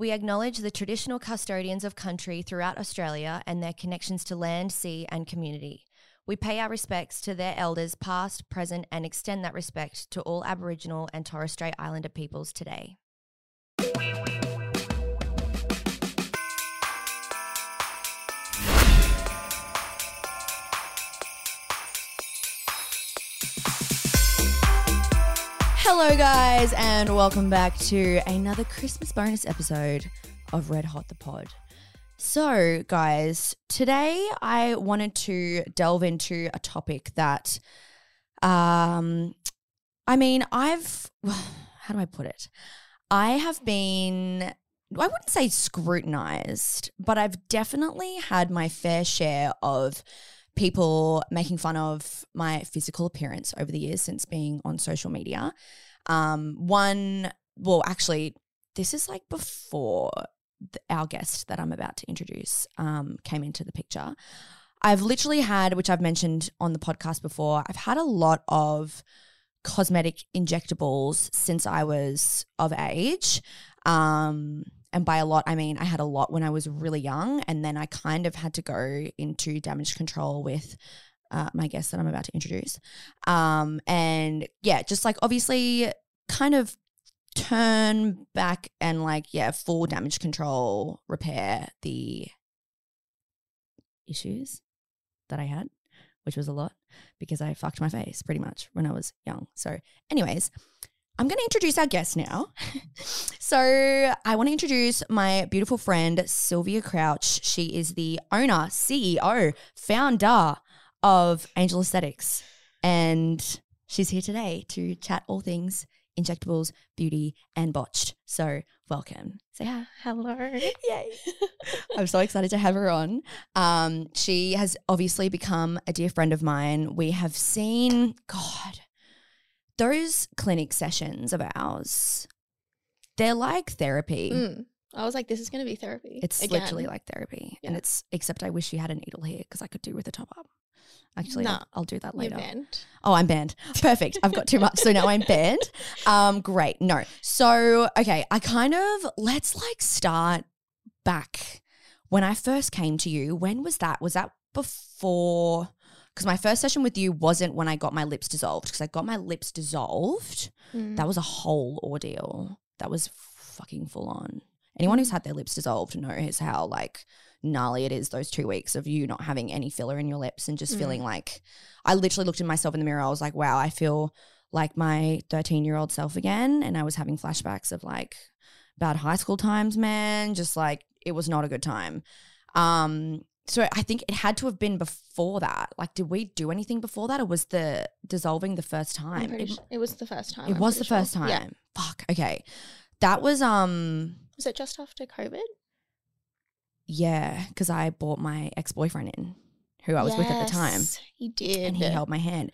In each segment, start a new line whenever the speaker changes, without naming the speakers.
We acknowledge the traditional custodians of country throughout Australia and their connections to land, sea, and community. We pay our respects to their elders, past, present, and extend that respect to all Aboriginal and Torres Strait Islander peoples today. Hello, guys, and welcome back to another Christmas bonus episode of Red Hot the Pod. So, guys, today I wanted to delve into a topic that, um, I mean, I've, how do I put it? I have been, I wouldn't say scrutinized, but I've definitely had my fair share of people making fun of my physical appearance over the years since being on social media. Um, one, well, actually, this is like before the, our guest that I'm about to introduce um, came into the picture. I've literally had, which I've mentioned on the podcast before, I've had a lot of cosmetic injectables since I was of age. Um, and by a lot, I mean I had a lot when I was really young, and then I kind of had to go into damage control with uh, my guest that I'm about to introduce. Um, and yeah, just like obviously kind of turn back and like, yeah, full damage control, repair the issues that I had, which was a lot because I fucked my face pretty much when I was young. So, anyways, I'm going to introduce our guest now. so, I want to introduce my beautiful friend, Sylvia Crouch. She is the owner, CEO, founder of Angel Aesthetics. And she's here today to chat all things injectables, beauty, and botched. So, welcome. Say hi.
Hello.
Yay. I'm so excited to have her on. Um, she has obviously become a dear friend of mine. We have seen, God, those clinic sessions of ours, they're like therapy.
Mm. I was like, this is going to be therapy.
It's
again.
literally like therapy. And it's, except I wish you had a needle here because I could do with a top up. Actually,
Nah,
I'll, I'll do that later. Oh, I'm banned. Perfect. I've got too much. So now I'm banned. Um, great. No. So, okay, I kind of let's like start back when I first came to you. When was that? Was that before? Because my first session with you wasn't when I got my lips dissolved, because I got my lips dissolved.
Mm.
That was a whole ordeal. That was fucking full on. Anyone who's had their lips dissolved knows how like gnarly it is those two weeks of you not having any filler in your lips and just
Mm.
feeling like I literally looked at myself in the mirror. I was like, wow, I feel like my 13 year old self again. And I was having flashbacks of like bad high school times, man. Just like it was not a good time. Um, so I think it had to have been before that. Like, did we do anything before that, or was the dissolving the first time? It,
su- it was the first time.
it
I'm
was the
sure.
first time.
Yeah.
Fuck. Okay. That was um
Was it just after COVID?
yeah, because I brought my ex boyfriend in, who I was with at the time,
He did.
and he held my hand.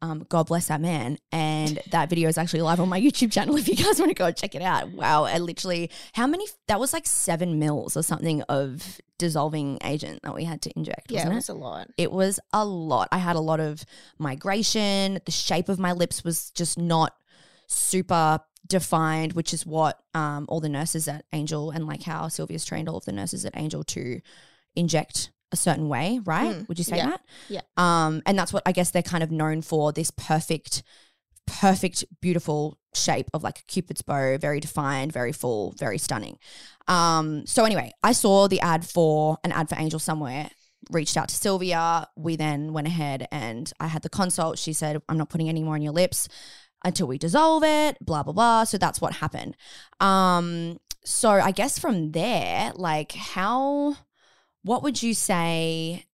Um, God bless that man. And that video is actually live on my YouTube channel if you guys want to go check it out. Wow, I literally how many that was like seven mils or something of dissolving agent that we had to inject,
yeah,
wasn't
it
it?
a lot.
It was a lot. I had a lot of migration. The shape of my lips was just not super defined, which is what um, all the nurses at Angel and like how Sylvia's trained all of the nurses at Angel to inject a certain way, right?
Mm,
Would you say
yeah,
that?
yeah.
Um, and that's what I guess they're kind of known for this perfect, perfect, beautiful shape of like a cupid's bow, very defined, very full, very stunning. Um, so anyway, I saw the ad for an ad for Angel somewhere. Reached out to Sylvia. We then went ahead and I had the consult. She said, I'm not putting any more on your lips until we dissolve it, blah, blah, blah. So that's what happened. Um, so I guess from there, like how what would you say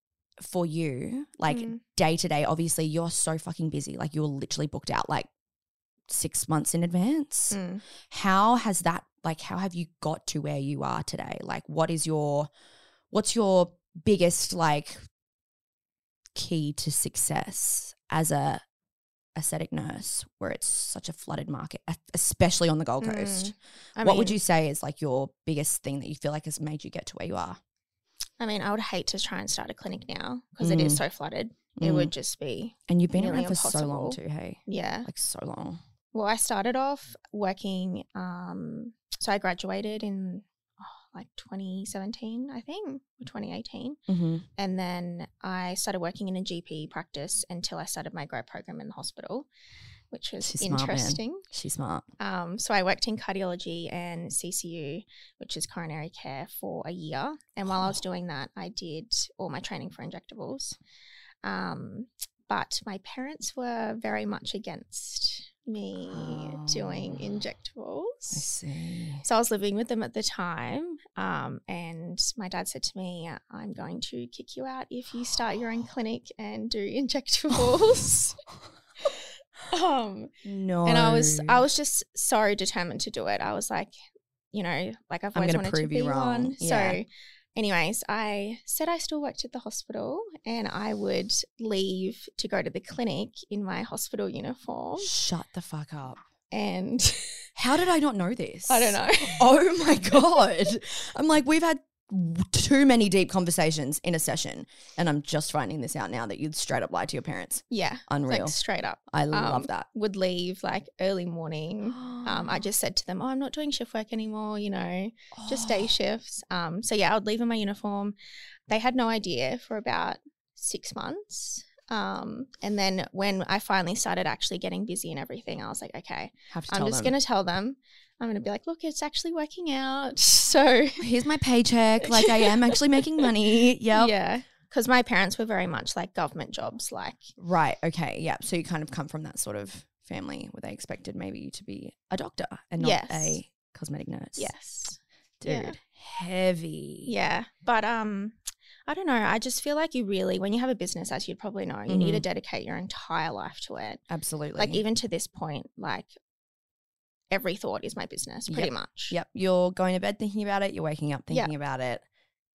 for you, like
Mm.
day to day? Obviously, you're so fucking busy. Like you're literally booked out like six months in advance.
Mm.
How has that like how have you got to where you are today? Like what is your what's your biggest like key to success as a aesthetic nurse where it's such a flooded market, especially on the Gold Coast?
Mm.
What would you say is like your biggest thing that you feel like has made you get to where you are?
I mean, I would hate to try and start a clinic now because it is
Mm.
so flooded. It
Mm.
would just be,
And you've been around for so long too, hey?
yeah.
Like so long.
Well, I started off working. Um, so I graduated in like 2017, I think, or 2018.
Mm-hmm.
And then I started working in a GP practice until I started my grow program in the hospital, which was
She's smart,
interesting.
She's smart.
Um, so I worked in cardiology and CCU, which is coronary care, for a year. And while I was
Oh.
doing that, I did all my training for injectables. Um, but my parents were very much against me doing
Oh.
injectables.
I see.
So I was living with them at the time, um, and my dad said to me, "I'm going to kick you out if you start your own clinic and do injectables." um,
No.
and I was, I was just so determined to do it. I was like, you know, like I've always wanted to be
you wrong.
one.
Yeah.
So, anyways, I said I still worked at the hospital, and I would leave to go to the clinic in my hospital uniform,
Shut the fuck up.
and
How did I not know this?
I don't know.
Oh my god. I'm like, we've had too many deep conversations in a session, and I'm just finding this out now that you'd straight up lie to your parents.
yeah,
Unreal.
like straight up.
I love
um,
that.
would leave like early morning. Um, I just said to them, "Oh, I'm not doing shift work anymore. You know, just day shifts." Um, so yeah, I would leave in my uniform. They had no idea for about six months. Um, and then when I finally started actually getting busy and everything, I was like, "Okay, I'm just
them.
gonna tell them. I'm gonna be like, look, it's actually working out." So
Here's my paycheck. Like I am actually making money. Yep.
yeah, because my parents were very much like government jobs, like
Right. Okay. Yeah. So you kind of come from that sort of family where they expected maybe you to be a doctor and not
Yes.
a cosmetic nurse.
yes,
Dude.
Yeah.
Heavy.
Yeah, but um, I don't know. I just feel like you really, when you have a business, as you'd probably know, you need to
Mhm.
dedicate your entire life to it.
Absolutely.
Like even to this point, like every thought is my business, pretty
Yep.
much.
Yep. You're going to bed thinking about it. You're waking up thinking about it.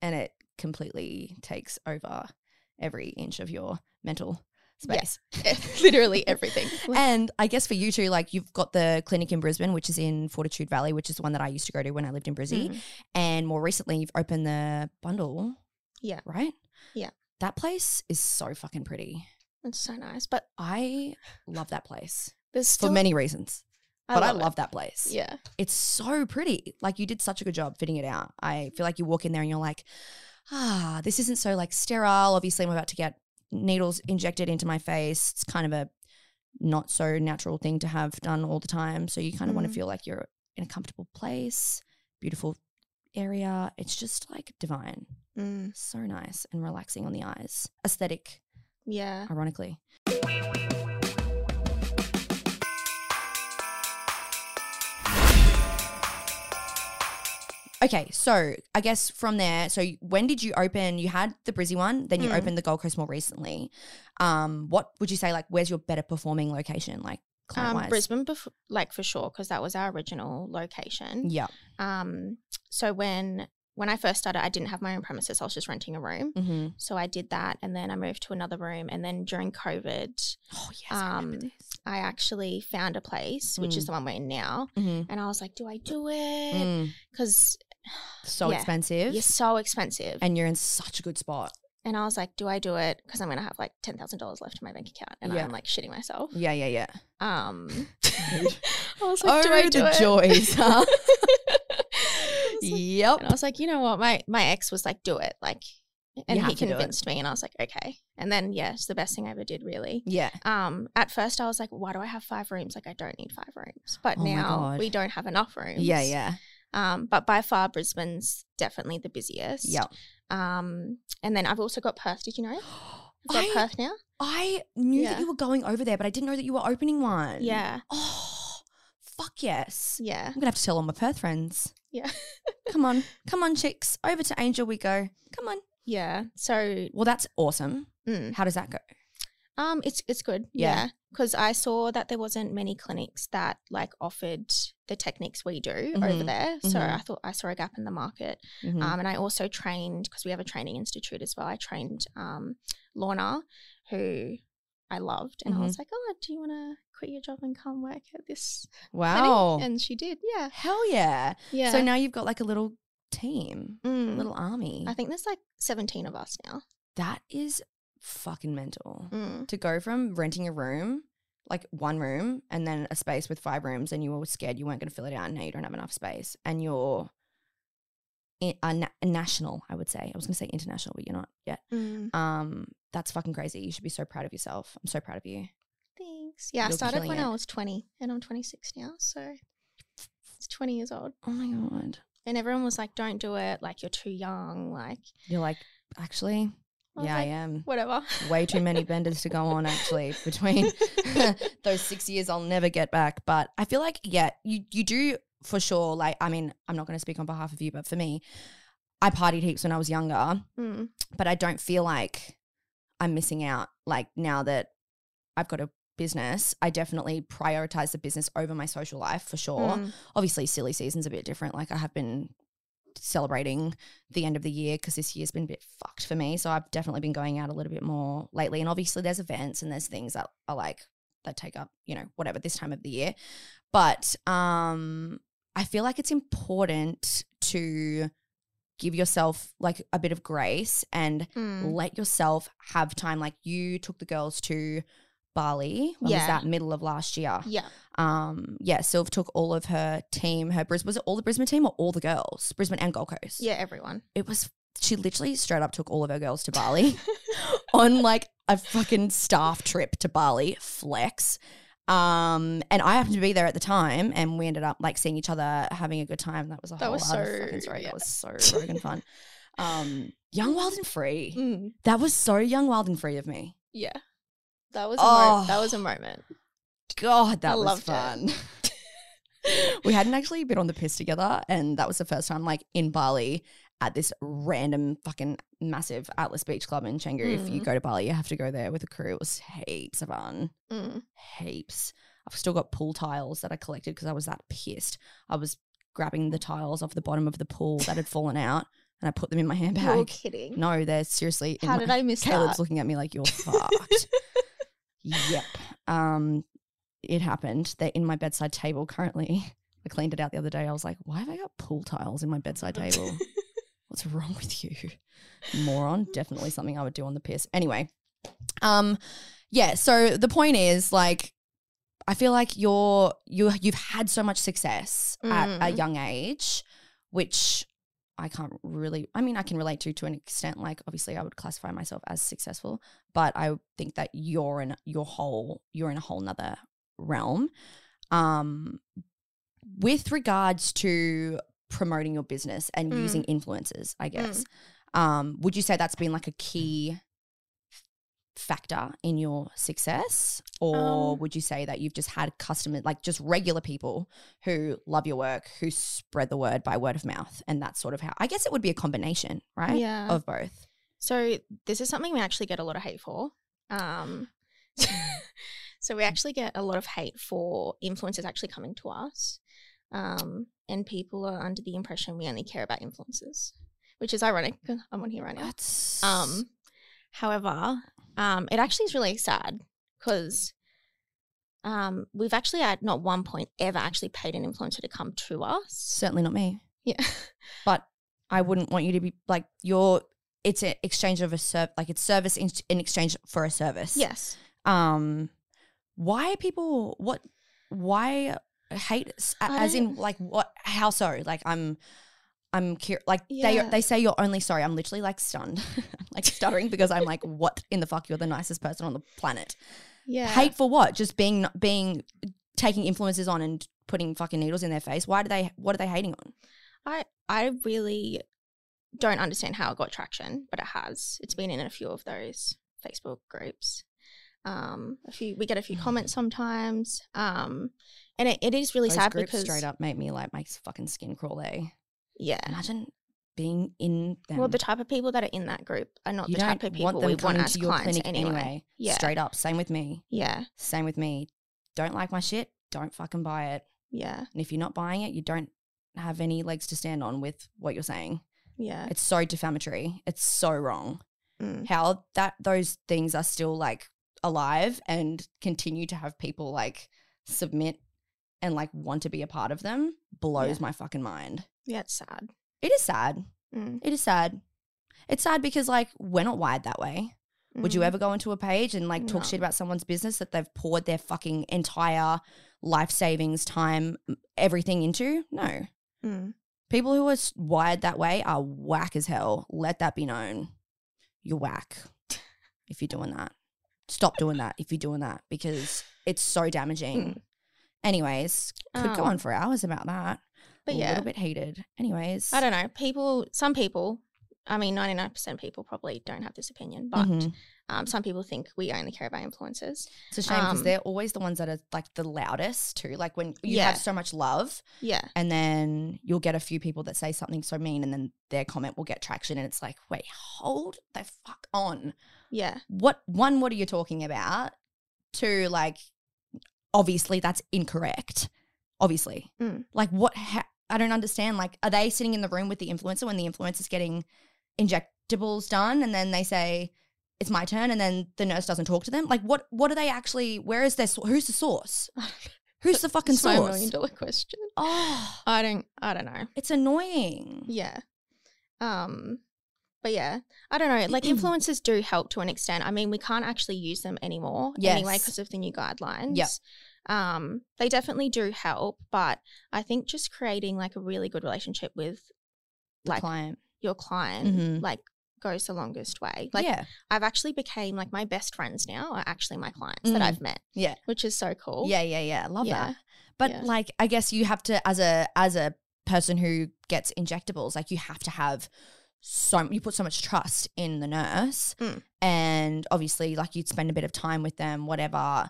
And it completely takes over every inch of your mental
Yeah.
space.
Literally everything.
And I guess for you too, like you've got the clinic in Brisbane, which is in Fortitude Valley, which is the one that I used to go to when I lived in Brizzy.
Mm.
And more recently, you've opened the Bundall.
Yeah.
Right?
Yeah.
That place is so fucking pretty.
It's so nice, but
I love that place
there's still
for many reasons. But I
it.
love that place.
Yeah,
It's so pretty. Like you did such a good job fitting it out. I feel like you walk in there and you're like, ah, this isn't so like sterile. Obviously, I'm about to get needles injected into my face. It's kind of a not so natural thing to have done all the time. So you kind of want to
Mm.
feel like you're in a comfortable place, beautiful area. It's just like divine.
Mm,
So nice and relaxing on the eyes. Aesthetic,
yeah.
ironically. Okay, so I guess from there, so when did you open? You had the Brizzy one, then you
Mm.
opened the Gold Coast more recently. Um, what would you say? Like, where's your better performing location? Like,
Um? Brisbane, bef- like for sure, because that was our original location.
Yeah.
Um, so when when I first started, I didn't have my own premises. I was just renting a room.
Mm-hmm.
So I did that, and then I moved to another room. And then during COVID,
Oh yes, I
Um,
this.
I actually found a place, which is
Mm.
the one we're in now.
Mhm.
And I was like, do I do it?
Mm.
Because
So
yeah.
expensive,
you're so expensive.
and you're in such a good spot.
And I was like, do I do it? Because I'm going to have like $10,000 left in my bank account. And
Yeah.
I'm like shitting myself.
Yeah, yeah, yeah.
Um, I was like, do I
oh,
do
the
it?
joys, huh?
Like-
yep.
and I was like, you know what? My, my ex was like, do it. Like, and he
to do it.
convinced me. And I was like, okay. And then, yeah, it's the best thing I ever did, really.
Yeah.
Um, at first, I was like, why do I have five rooms? Like, I don't need five rooms. But
Oh
now we don't have enough rooms.
Yeah, yeah.
Um, but by far, Brisbane's definitely the busiest.
Yeah.
Um, and then I've also got Perth. Did you know? I've got
I,
Perth now.
I knew that you were going over there, but I didn't know that you were opening one.
Yeah.
Oh, fuck yes.
Yeah.
I'm gonna have to tell all my Perth friends.
Yeah.
Come on, come on, chicks. Over to Angel we go. Come on.
Yeah. So,
Well, that's awesome.
mm,
How does that go?
um, it's it's good.
Yeah.
Yeah. Because I saw that there wasn't many clinics that like offered the techniques we do over
Mhm.
there. So
Mhm.
I thought I saw a gap in the market.
Mhm.
Um, and I also trained because we have a training institute as well. I trained um, Lorna, who I loved, and. I was like, "Oh, do you want to quit your job and come work at this
wow.
clinic?" And she did. Yeah,
Hell yeah.
yeah.
So now you've got like a little team, a
Mm.
little army.
I think there's like 17 of us now.
that is fucking mental.
Mm.
To go from renting a room, like one room, and then a space with five rooms, and you were scared you weren't going to fill it out, and now you don't have enough space, and you're i- a, na- national. I would say I was gonna say international, but you're not yet.
Mm,
Um, that's fucking crazy. You should be so proud of yourself. I'm so proud of you.
thanks. Yeah, I
You're
started when
it.
I was 20 and I'm 26 now. So it's 20 years old.
Oh my god.
And everyone was like, don't do it. Like, you're too young. Like,
You're like, actually,
I
yeah,
like,
I am.
whatever.
Way too many benders to go on, actually, between those six years I'll never get back. But I feel like, yeah, you, you do for sure. Like, I mean, I'm not going to speak on behalf of you, but for me, I partied heaps when I was younger,
Mm,
but I don't feel like I'm missing out. Like, now that I've got a business, I definitely prioritize the business over my social life for sure.
mm,
obviously silly season's a bit different. Like I have been celebrating the end of the year because this year's been a bit fucked for me. So I've definitely been going out a little bit more lately. And obviously there's events and there's things that are like that take up, you know, whatever this time of the year. But um I feel like it's important to give yourself like a bit of grace and
mm.
let yourself have time. Like you took the girls to Bali. When was that? Middle of last year
Yeah.
um yeah sylv took all of her team her brisbane was it all the brisbane team or all the girls brisbane and gold coast
Yeah, everyone.
it was she literally straight up took all of her girls to bali on like a fucking staff trip to bali flex um and i happened to be there at the time and we ended up like seeing each other having a good time that was a
That
whole
was
other
so-
fucking story
yeah.
that was so fucking fun um young wild and free
Mm,
that was so young wild and free of me
yeah. That was a mo- that
Oh.
was a moment.
God, that
I
was fun. we hadn't actually been on the piss together, and that was the first time, like in Bali, at this random fucking massive Atlas Beach Club in Canggu. If you
Mm.
go to Bali, you have to go there with a crew. It was heaps of fun,
Mm.
heaps. I've still got pool tiles that I collected because I was that pissed. I was grabbing the tiles off the bottom of the pool that had fallen out, and I put them in my
You're
handbag.
kidding.
No, they're seriously. in
How
my-
did I miss
Caleb's
that?
looking at me like you're fucked. yep. Um, it happened. They're in my bedside table currently. I cleaned it out the other day. I was like, why have I got pool tiles in my bedside table? What's wrong with you, moron? Definitely something I would do on the piss. Anyway, um, yeah. So the point is, like, I feel like you're you you've had so much success at a
Mm.
young age, which I can't really. I mean, I can relate to to an extent. Like, obviously, I would classify myself as successful, but I think that you're in your whole you're in a whole nother realm. Um, with regards to promoting your business and
Mm.
using influencers, I guess. Um, would you say that's been like a key factor in your success or
Um,
would you say that you've just had customers like just regular people who love your work who spread the word by word of mouth and that's sort of how i guess it would be a combination right
Yeah.
of both
So this is something we actually get a lot of hate for. Um, so we actually get a lot of hate for influencers actually coming to us, um, and people are under the impression we only care about influencers, which is ironic. 'cause I'm on here right now.
that's
Um, however, um, it actually is really sad because um, we've actually at not one point ever actually paid an influencer to come to us.
certainly not me
Yeah.
but i wouldn't want you to be like you're it's an exchange of a serv like it's service in, in exchange for a service
yes.
um why are people what why hate s- a-
I
as in like what how so like i'm i'm curious like
Yeah.
they they say you're only sorry i'm literally like stunned like stuttering because i'm like what in the fuck you're the nicest person on the planet
Yeah.
hate for what just being being taking influences on and putting fucking needles in their face why do they what are they hating on
I I really don't understand how it got traction, but it has. It's been in a few of those Facebook groups. Um, a few we get a few comments sometimes. Um, and it, it is really
Those
sad because
straight up make me like my fucking skin crawl eh
yeah.
imagine being in them
Well, the type of people that are in that group are not
you
the type of people
want them
we want as
to your
clients
clinic
anyway.
anyway.
Yeah.
Straight up. Same with me.
Yeah,
Same with me. Don't like my shit. Don't fucking buy it.
yeah,
And if you're not buying it, you don't have any legs to stand on with what you're saying.
yeah.
It's so defamatory. It's so wrong.
Mm.
How that those things are still like alive and continue to have people like submit and like want to be a part of them blows
Yeah.
my fucking mind.
Yeah, it's sad.
It is sad.
Mm.
It is sad. It's sad because like we're not wired that way. Would you
Mm.
ever go into a page and like talk
No.
shit about someone's business that they've poured their fucking entire life savings, time, everything into? No.
Mm.
People who are wired that way are whack as hell. Let that be known. You're whack if you're doing that. Stop doing that if you're doing that because it's so damaging. Anyways, could go
Um,
on for hours about that.
But
a
yeah,
little bit heated. Anyways,
I don't know. People, some people, I mean, 99% of people probably don't have this opinion, but
Mhm.
um, some people think we only care about influencers.
It's a shame because
um,
they're always the ones that are like the loudest too. Like when you
Yeah.
have so much love,
Yeah.
and then you'll get a few people that say something so mean, and then their comment will get traction, and it's like, wait, hold the fuck on.
Yeah.
What one? What are you talking about? Two, like, obviously that's incorrect. Obviously,
Mm.
like what? Ha- I don't understand. Like, are they sitting in the room with the influencer when the influencer's getting injectables done, and then they say it's my turn, and then the nurse doesn't talk to them? Like, what? What are they actually? Where is their? Who's the source? Who's the fucking
It's my million dollar question.
Oh,
I don't, I don't know.
it's annoying.
Yeah. Um, but yeah, I don't know. Like influencers do help to an extent. I mean, we can't actually use them anymore anyway because of the new guidelines.
Yep.
Um, they definitely do help, but I think just creating like a really good relationship with like
client.
your client
Mhm.
like goes the longest way. Like
yeah,
I've actually became like my best friends now are actually my clients that
Mm.
I've met,
yeah,
which is so cool.
yeah, yeah, yeah. I love
Yeah.
that. But
Yeah.
like, I guess you have to, as a as a person who gets injectables, like you have to have so you put so much trust in the nurse,
Mm.
and obviously, like you'd spend a bit of time with them, whatever.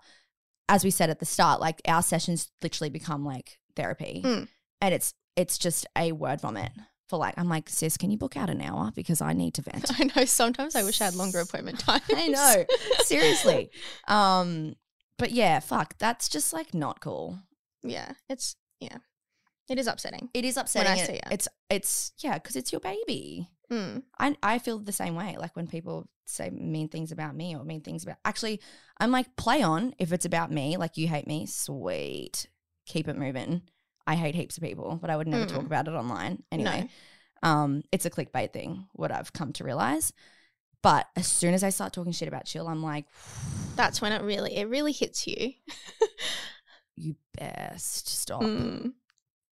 As we said at the start, like our sessions literally become like therapy,
Mm.
and it's it's just a word vomit for like I'm like sis, can you book out an hour because I need to vent.
I know. Sometimes I wish I had longer appointment times.
I know. Seriously. Um, but yeah, fuck, that's just like not cool.
yeah, it's yeah, it is upsetting.
It is upsetting.
I
It-
see it.
It's it's yeah, because it's your baby.
Mm.
I I feel the same way. Like when people say mean things about me or mean things about actually, I'm like play on if it's about me. Like you hate me, sweet, keep it moving. I hate heaps of people, but I would never talk
Mm.
about it online anyway.
No.
Um, it's a clickbait thing. What I've come to realize. But as soon as I start talking shit about chill, I'm like,
That's when it really it really hits you.
you best stop.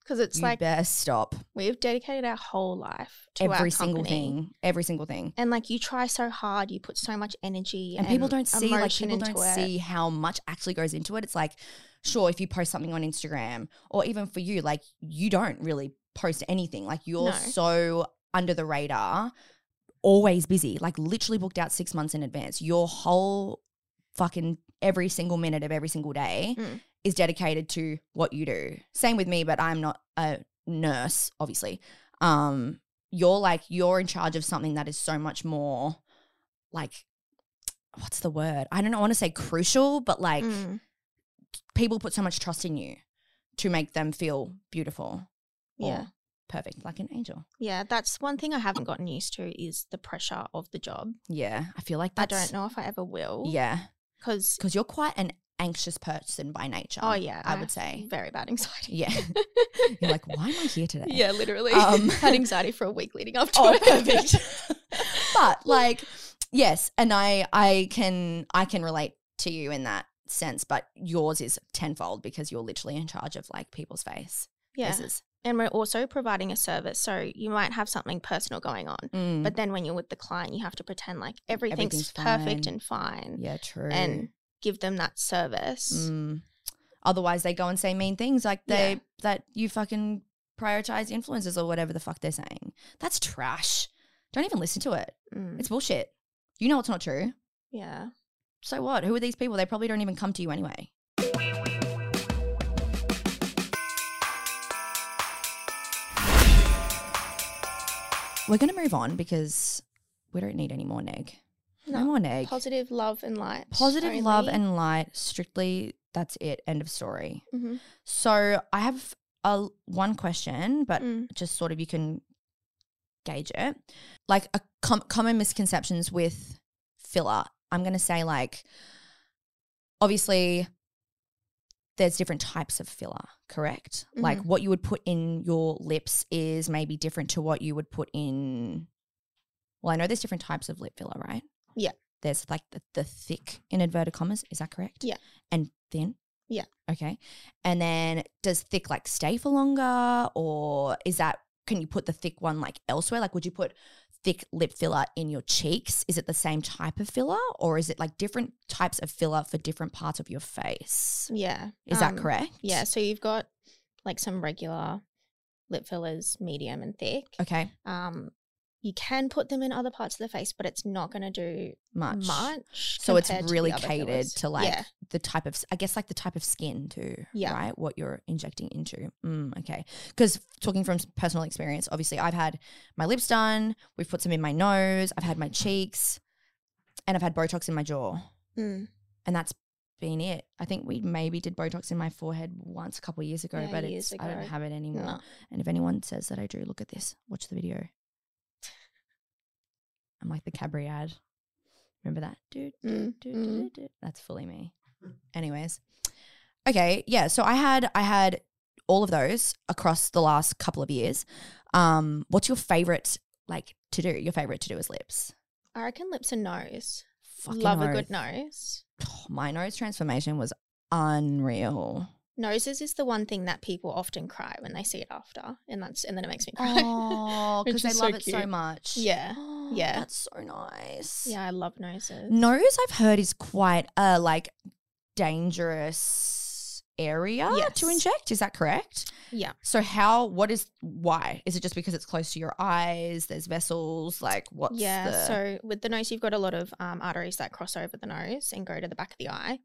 Because it's
you
like
best stop.
we've dedicated our whole life to our
Every single thing. Every single thing.
And like you try so hard, you put so much energy
and people don't see like people don't
it.
see how much actually goes into it it's like sure if you post something on instagram or even for you like you don't really post anything like you're
No.
so under the radar always busy like literally booked out six months in advance your whole fucking every single minute of every single day
Mm.
Is dedicated to what you do same with me but i'm not a nurse obviously um you're like you're in charge of something that is so much more like what's the word i don't want to say crucial but like
Mm.
people put so much trust in you to make them feel beautiful
Yeah.
perfect like an angel
Yeah, that's one thing I haven't gotten used to is the pressure of the job.
yeah i feel like
I don't know if I ever will.
yeah
Because
because you're quite an anxious person by nature
oh yeah,
i would say.
Very bad anxiety.
yeah. You're like why am i here today?
Yeah, literally.
Um,
had anxiety for a week leading up to
oh
it.
perfect. But like yes and i i can i can relate to you in that sense but yours is tenfold because you're literally in charge of like people's face
yeah,
faces.
And we're also providing a service, so you might have something personal going on,
Mm,
but then when you're with the client, you have to pretend like everything's,
Everything's
perfect and fine,
yeah true.
And give them that service.
Mm. Otherwise, they go and say mean things like they
Yeah.
that you fucking prioritize influencers or whatever the fuck they're saying. That's trash. Don't even listen to it.
Mm,
It's bullshit. You know it's not true.
yeah.
So what? Who are these people? They probably don't even come to you anyway. We're gonna move on because we don't need any more neg. No,
No,
more neg.
Positive love and light.
Positive love and light. Strictly, that's it. End of story.
Mhm.
So I have a one question, but
Mm.
just sort of you can gauge it. Like a com- common misconceptions with filler. I'm going to say like obviously there's different types of filler, correct? Like
Mm-hmm.
what you would put in your lips is maybe different to what you would put in Well, I know there's different types of lip filler, right?
Yeah.
There's like the, the thick in inverted commas, is that correct?
Yeah.
And thin?
Yeah.
Okay. And then does thick like stay for longer or is that can you put the thick one like elsewhere? Like, would you put thick lip filler in your cheeks? Is it the same type of filler, or is it like different types of filler for different parts of your face?
Yeah.
Is that
Um,
correct?
Yeah. So you've got like some regular lip fillers, medium and thick.
Okay.
Um, you can put them in other parts of the face, but it's not going to do
Much.
much.
So it's
compared to the
really catered
fillers.
to like
yeah,
the type of, I guess, like the type of skin too.
Yeah.
Right. What you're injecting into. Mm, okay. Because talking from personal experience, obviously, I've had my lips done. We've put some in my nose. I've had my cheeks, and I've had Botox in my jaw,
Mm.
and that's been it. I think we maybe did Botox in my forehead once a couple of years ago,
Yeah,
but
years
it's I don't have it anymore.
No.
And if anyone says that I do, look at this. Watch the video. I'm like the Cadbury ad. Remember that? Do, do,
Mm,
do, do,
mm.
do, do. That's fully me. Anyways. Okay, yeah. So I had I had all of those across the last couple of years. Um, what's your favorite like to do? Your favorite to do is lips.
I reckon lips and nose.
Fucking
Love a good nose.
My nose transformation was unreal.
Noses is the one thing that people often cry when they see it after, and that's and then it makes me cry.
Oh, because they
so
love it so much.
Yeah, yeah.
That's so nice.
yeah, I love noses.
Nose, I've heard, is quite a like dangerous area to inject. Is that correct?
Yeah.
So how? What is why? Is it just because it's close to your eyes? There's vessels. Like what's
yeah.
the?
So with the nose, you've got a lot of um, arteries that cross over the nose and go to the back of the eye.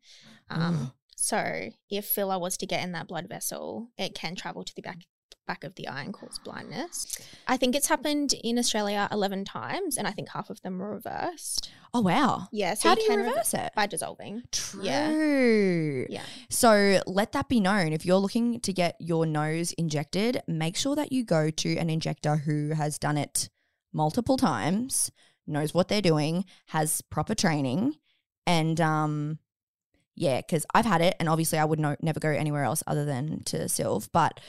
Um, so if filler was to get in that blood vessel, it can travel to the back back of the eye and cause blindness. I think it's happened in Australia eleven times, and I think half of them were reversed.
oh wow.
Yeah. So
how do you
can rever-
reverse it?
by dissolving?
True.
Yeah. Yeah.
So let that be known. If you're looking to get your nose injected, make sure that you go to an injector who has done it multiple times, knows what they're doing, has proper training, and um, yeah, because I've had it, and obviously I would no- never go anywhere else other than to Sylv, but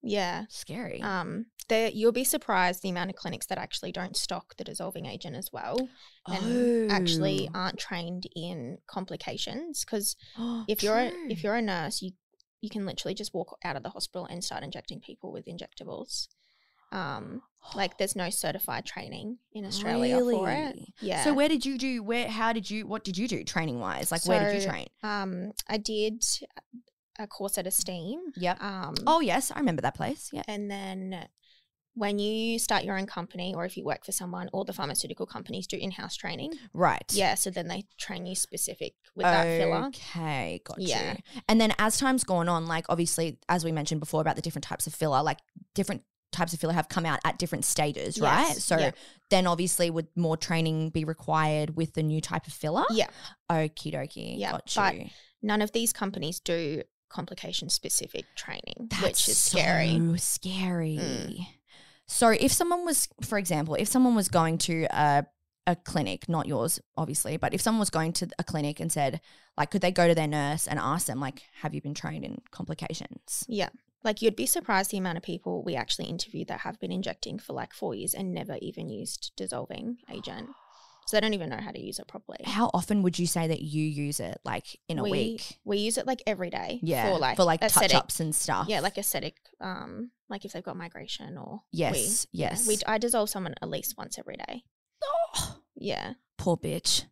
Yeah.
scary.
Um, there you'll be surprised the amount of clinics that actually don't stock the dissolving agent as well, and actually
Oh.
aren't trained in complications. Because if you're a, if you're a nurse, you you can literally just walk out of the hospital and start injecting people with injectables. Um, like there's no certified training in Australia for it. Yeah.
So where did you do? Where? How did you? What did you do training wise? Like where did you train?
um, I did a course at Esteem.
Yep.
Um,
Oh yes, I remember that place. Yeah.
And then when you start your own company or if you work for someone, all the pharmaceutical companies do in house training.
Right.
Yeah. So then they train you specific with that filler.
Okay, got
Yeah.
you. And then as time's gone on, like obviously, as we mentioned before about the different types of filler, like different types of filler have come out at different stages, right? So
yeah.
then obviously would more training be required with the new type of filler?
Yeah.
Okie dokie.
Yeah, but. None of these companies do complication specific training, which is scary.
Scary.
Mm.
So if someone was, for example, if someone was going to a a clinic, not yours, obviously, but if someone was going to a clinic and said, like, could they go to their nurse and ask them, like, have you been trained in complications?
Yeah. Like you'd be surprised the amount of people we actually interview that have been injecting for like four years and never even used dissolving agent. So they don't even know how to use it properly.
How often would you say that you use it, like in a
we,
week?
We use it like every day.
Yeah,
For like
for like touch ups and stuff.
Yeah, like aesthetic, um, like if they've got migration or
Yes,
we, yeah,
yes.
we I dissolve someone at least once every day.
Oh,
Yeah,
poor bitch.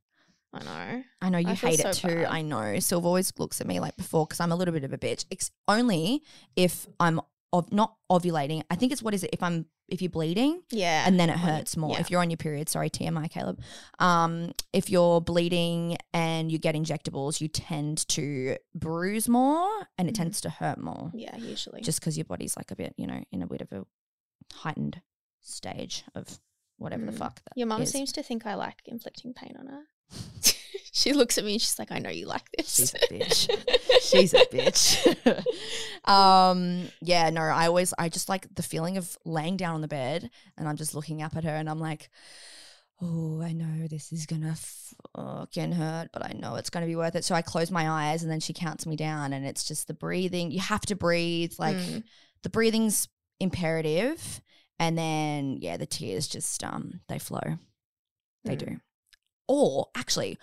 I know.
I know you
I
hate it
so
too.
bad.
I know. Sylv always looks at me like before because I'm a little bit of a bitch. Ex- only if I'm ov- not ovulating. I think it's what is it? If I'm if you're bleeding
Yeah,
and then it hurts more.
yeah.
If you're on your period, sorry TMI, Caleb. Um, if you're bleeding and you get injectables, you tend to bruise more and it
Mhm.
tends to hurt more.
yeah, usually.
just because your body's like a bit, you know, in a bit of a heightened stage of whatever the
Mm.
fuck that
Your mum
is.
seems to think I like inflicting pain on her. She looks at me and she's like, "I know you like this."
She's a bitch. She's a bitch. um, yeah, no, I always, I just like the feeling of laying down on the bed and I'm just looking up at her and I'm like, oh, I know this is gonna fucking hurt, but I know it's gonna be worth it. So I close my eyes and then she counts me down and it's just the breathing. You have to breathe. Like
Mm.
the breathing's imperative. And then, yeah, the tears just, um, they flow. They
Mm.
do. Or actually,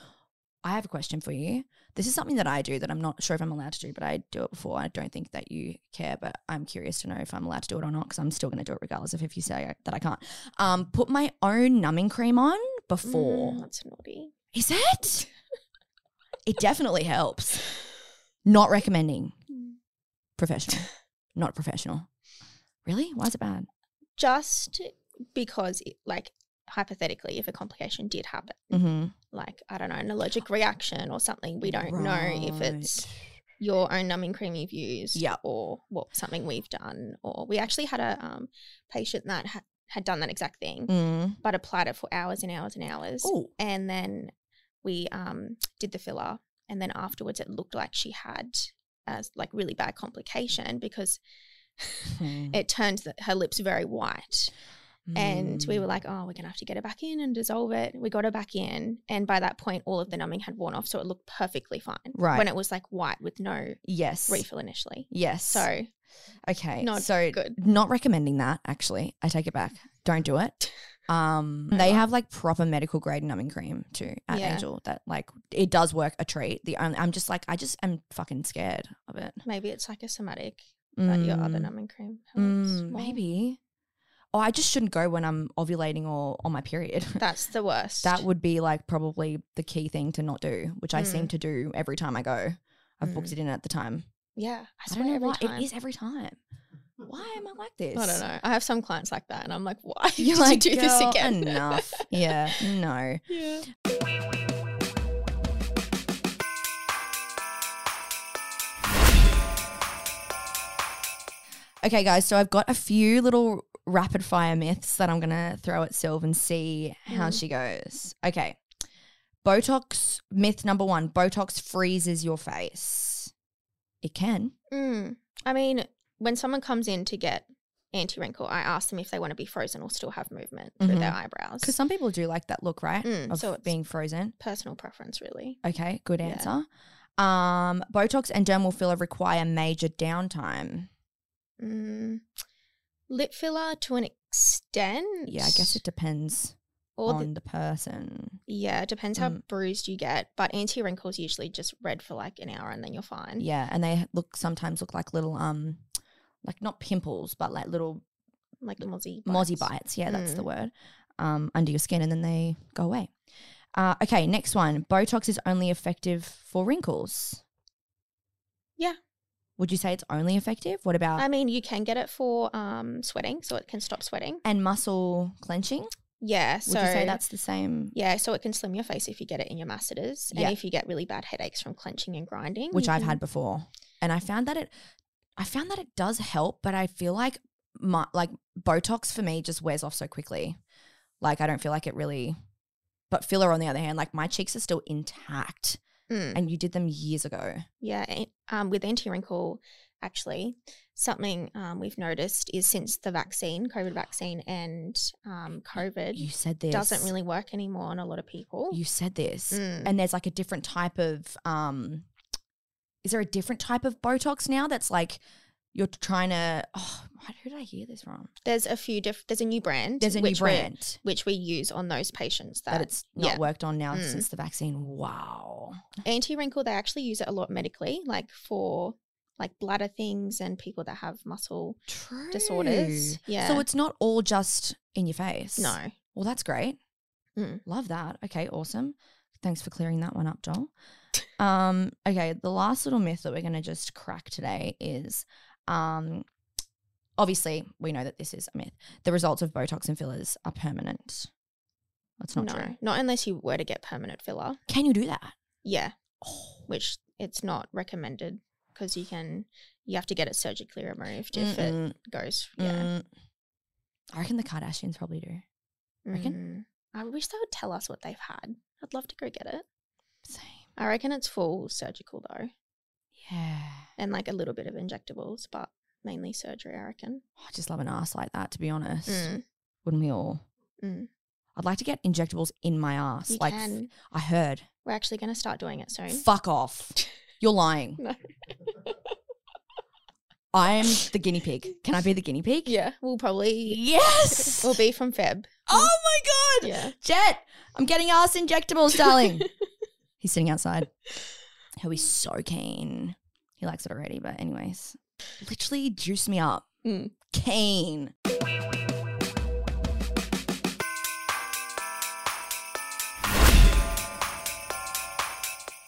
I have a question for you. This is something that I do that I'm not sure if I'm allowed to do, but I do it before. I don't think that you care, but I'm curious to know if I'm allowed to do it or not because I'm still going to do it regardless of if you say that I can't. Um, put my own numbing cream on before.
Mm, that's naughty.
Is it? it definitely helps. Not recommending.
Mm.
Professional. Not professional. Really? Why is it bad?
Just because, it, like, hypothetically, if a complication did happen,
Mm-hmm.
like, I don't know, an allergic reaction or something, we don't know if it's your own numbing cream you've used
Yeah.
or what something we've done. Or we actually had a um, patient that ha- had done that exact thing,
Mm.
but applied it for hours and hours and hours.
Oh.
And then we um, did the filler. And then afterwards, it looked like she had a like really bad complication because
Mm.
it turned the, her lips very white. And we were like, oh, we're going to have to get her back in and dissolve it. We got her back in. And by that point, all of the numbing had worn off. So it looked perfectly fine.
Right.
When it was like white with no
yes.
refill initially.
Yes.
So
okay.
not
so
good.
not recommending that actually. I take it back. Don't do it. Um, they have like proper medical grade numbing cream too at
Yeah.
Angel that like it does work a treat. The only I'm just like I just am fucking scared of it.
maybe it's like a somatic, but your other
Mm,
numbing cream helps.
mm, maybe. Oh, I just shouldn't go when I'm ovulating or on my period.
That's the worst.
that would be like probably the key thing to not do, which I seem
Mm.
to do every time I go. I've booked
Mm.
it in at the time.
yeah. I,
I, don't know why
time.
it is every time. Why am I like this?
I don't know. I have some clients like that, and I'm like, why
You're like,
you do this again?
Enough. yeah. No.
yeah.
Okay, guys. So I've got a few little rapid fire myths that I'm gonna throw at Sylv and see how
Mm.
she goes. Okay. Botox myth number one: Botox freezes your face. It can.
Mm. I mean, when someone comes in to get anti wrinkle, I ask them if they want to be frozen or still have movement through their eyebrows.
Because some people do like that look, right?
Mm,
of
so it's-
being frozen.
Personal preference, really.
Okay, good
Yeah.
answer. Um, Botox and dermal filler require major downtime.
Mm. Lip filler to an extent.
Yeah, I guess it depends
Or
on
the,
the person.
yeah, it depends how
Mm.
bruised you get. But anti wrinkles usually just red for like an hour and then you're fine.
Yeah, and they look sometimes look like little um, like not pimples, but like little
Like mozzie bites.
mozzie bites. Yeah, that's the
Mm.
word. Um, under your skin, and then they go away. Uh, okay, next one. Botox is only effective for wrinkles.
Yeah.
Would you say it's only effective? What about
I mean, you can get it for um, sweating, so it can stop sweating.
and muscle clenching?
Yeah,
Would
so
you say that's the same?
yeah, so it can slim your face if you get it in your masseters,
Yeah.
and if you get really bad headaches from clenching and grinding,
which I've
can-
had before, and I found that it, I found that it does help, but I feel like my like Botox for me just wears off so quickly. Like I don't feel like it really, but filler on the other hand, like my cheeks are still intact,
Mm.
and you did them years ago.
Yeah, um, with anti wrinkle, actually, something um, we've noticed is since the vaccine, COVID vaccine, and um, COVID
You said this
doesn't really work anymore on a lot of people.
You said this,
Mm.
and there's like a different type of um. Is there a different type of Botox now that's like you're trying to? Oh, who did I hear this from?
there's a few different. There's a new brand.
There's a new brand.
which we use on those patients that,
that it's not
yeah.
worked on now
Mm.
since the vaccine. Wow.
anti wrinkle. They actually use it a lot medically, like for like bladder things and people that have muscle
True.
disorders. Yeah.
So it's not all just in your face.
no.
Well, that's great.
Mm.
Love that. Okay, awesome. Thanks for clearing that one up, Joel. um, okay, the last little myth that we're going to just crack today is um, obviously, we know that this is a myth. The results of Botox and fillers are permanent. That's not
no,
true.
not unless you were to get permanent filler.
Can you do that?
Yeah,
Oh.
which it's not recommended because you can you have to get it surgically removed if it
Mm-mm.
goes. Yeah.
Mm. I reckon the Kardashians probably do. reckon?
Mm. I wish they would tell us what they've had. I'd love to go get it.
Same.
I reckon it's full surgical though,
Yeah.
and like a little bit of injectables, but mainly surgery. I reckon.
I just love an ass like that, to be honest.
Mm.
Wouldn't we all?
Mm.
I'd like to get injectables in my ass.
You
like
can.
I heard.
We're actually going to start doing it soon.
Fuck off. You're lying.
No.
I'm the guinea pig. Can I be the guinea pig?
yeah, we'll probably
Yes.
we'll be from Feb.
oh my god.
Yeah.
Jet, I'm getting ass injectables, darling. He's sitting outside. He'll be so keen. He likes it already, but anyways, literally juice me up.
Mm.
Keen.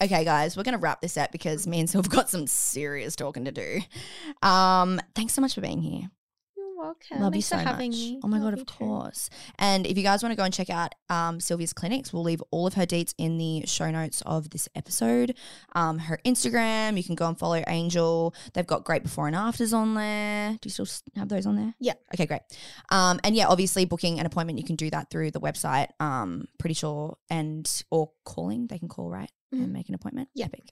Okay, guys, we're gonna wrap this up because me and Sylve got some serious talking to do. Um, thanks so much for being here.
Welcome.
Love
Thanks
you so
having
much.
me.
Oh my
Love
god, of
too.
course. And if you guys want to go and check out um, Sylvia's clinics, we'll leave all of her deets in the show notes of this episode. Um, her Instagram, you can go and follow Angel. They've got great before and afters on there. Do you still have those on there?
Yeah.
Okay, great. Um, and yeah, obviously booking an appointment, you can do that through the website. Um, pretty sure, and or calling, they can call right and
Mhm.
make an appointment.
Yeah.
Epic.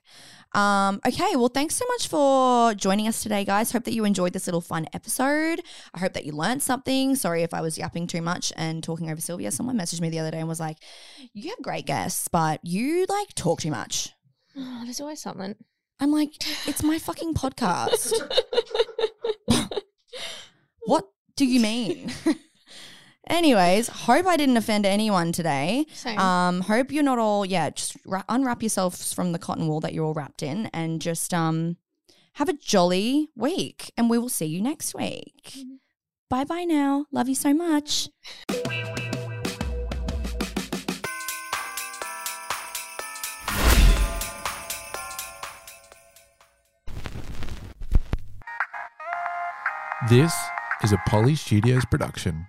Um, okay, well, thanks so much for joining us today, guys. Hope that you enjoyed this little fun episode. I hope that you learned something. Sorry if I was yapping too much and talking over Sylvia. Someone messaged me the other day and was like, "You have great guests, but you like talk too much."
Oh, there's always something.
I'm like, "It's my fucking podcast. what do you mean?" Anyways, hope I didn't offend anyone today.
Same.
Um, hope you're not all yeah. Just ra- unwrap yourselves from the cotton wool that you're all wrapped in, and just um, have a jolly week. And we will see you next week.
Mhm.
Bye bye now. Love you so much.
This is a Poly Studios production.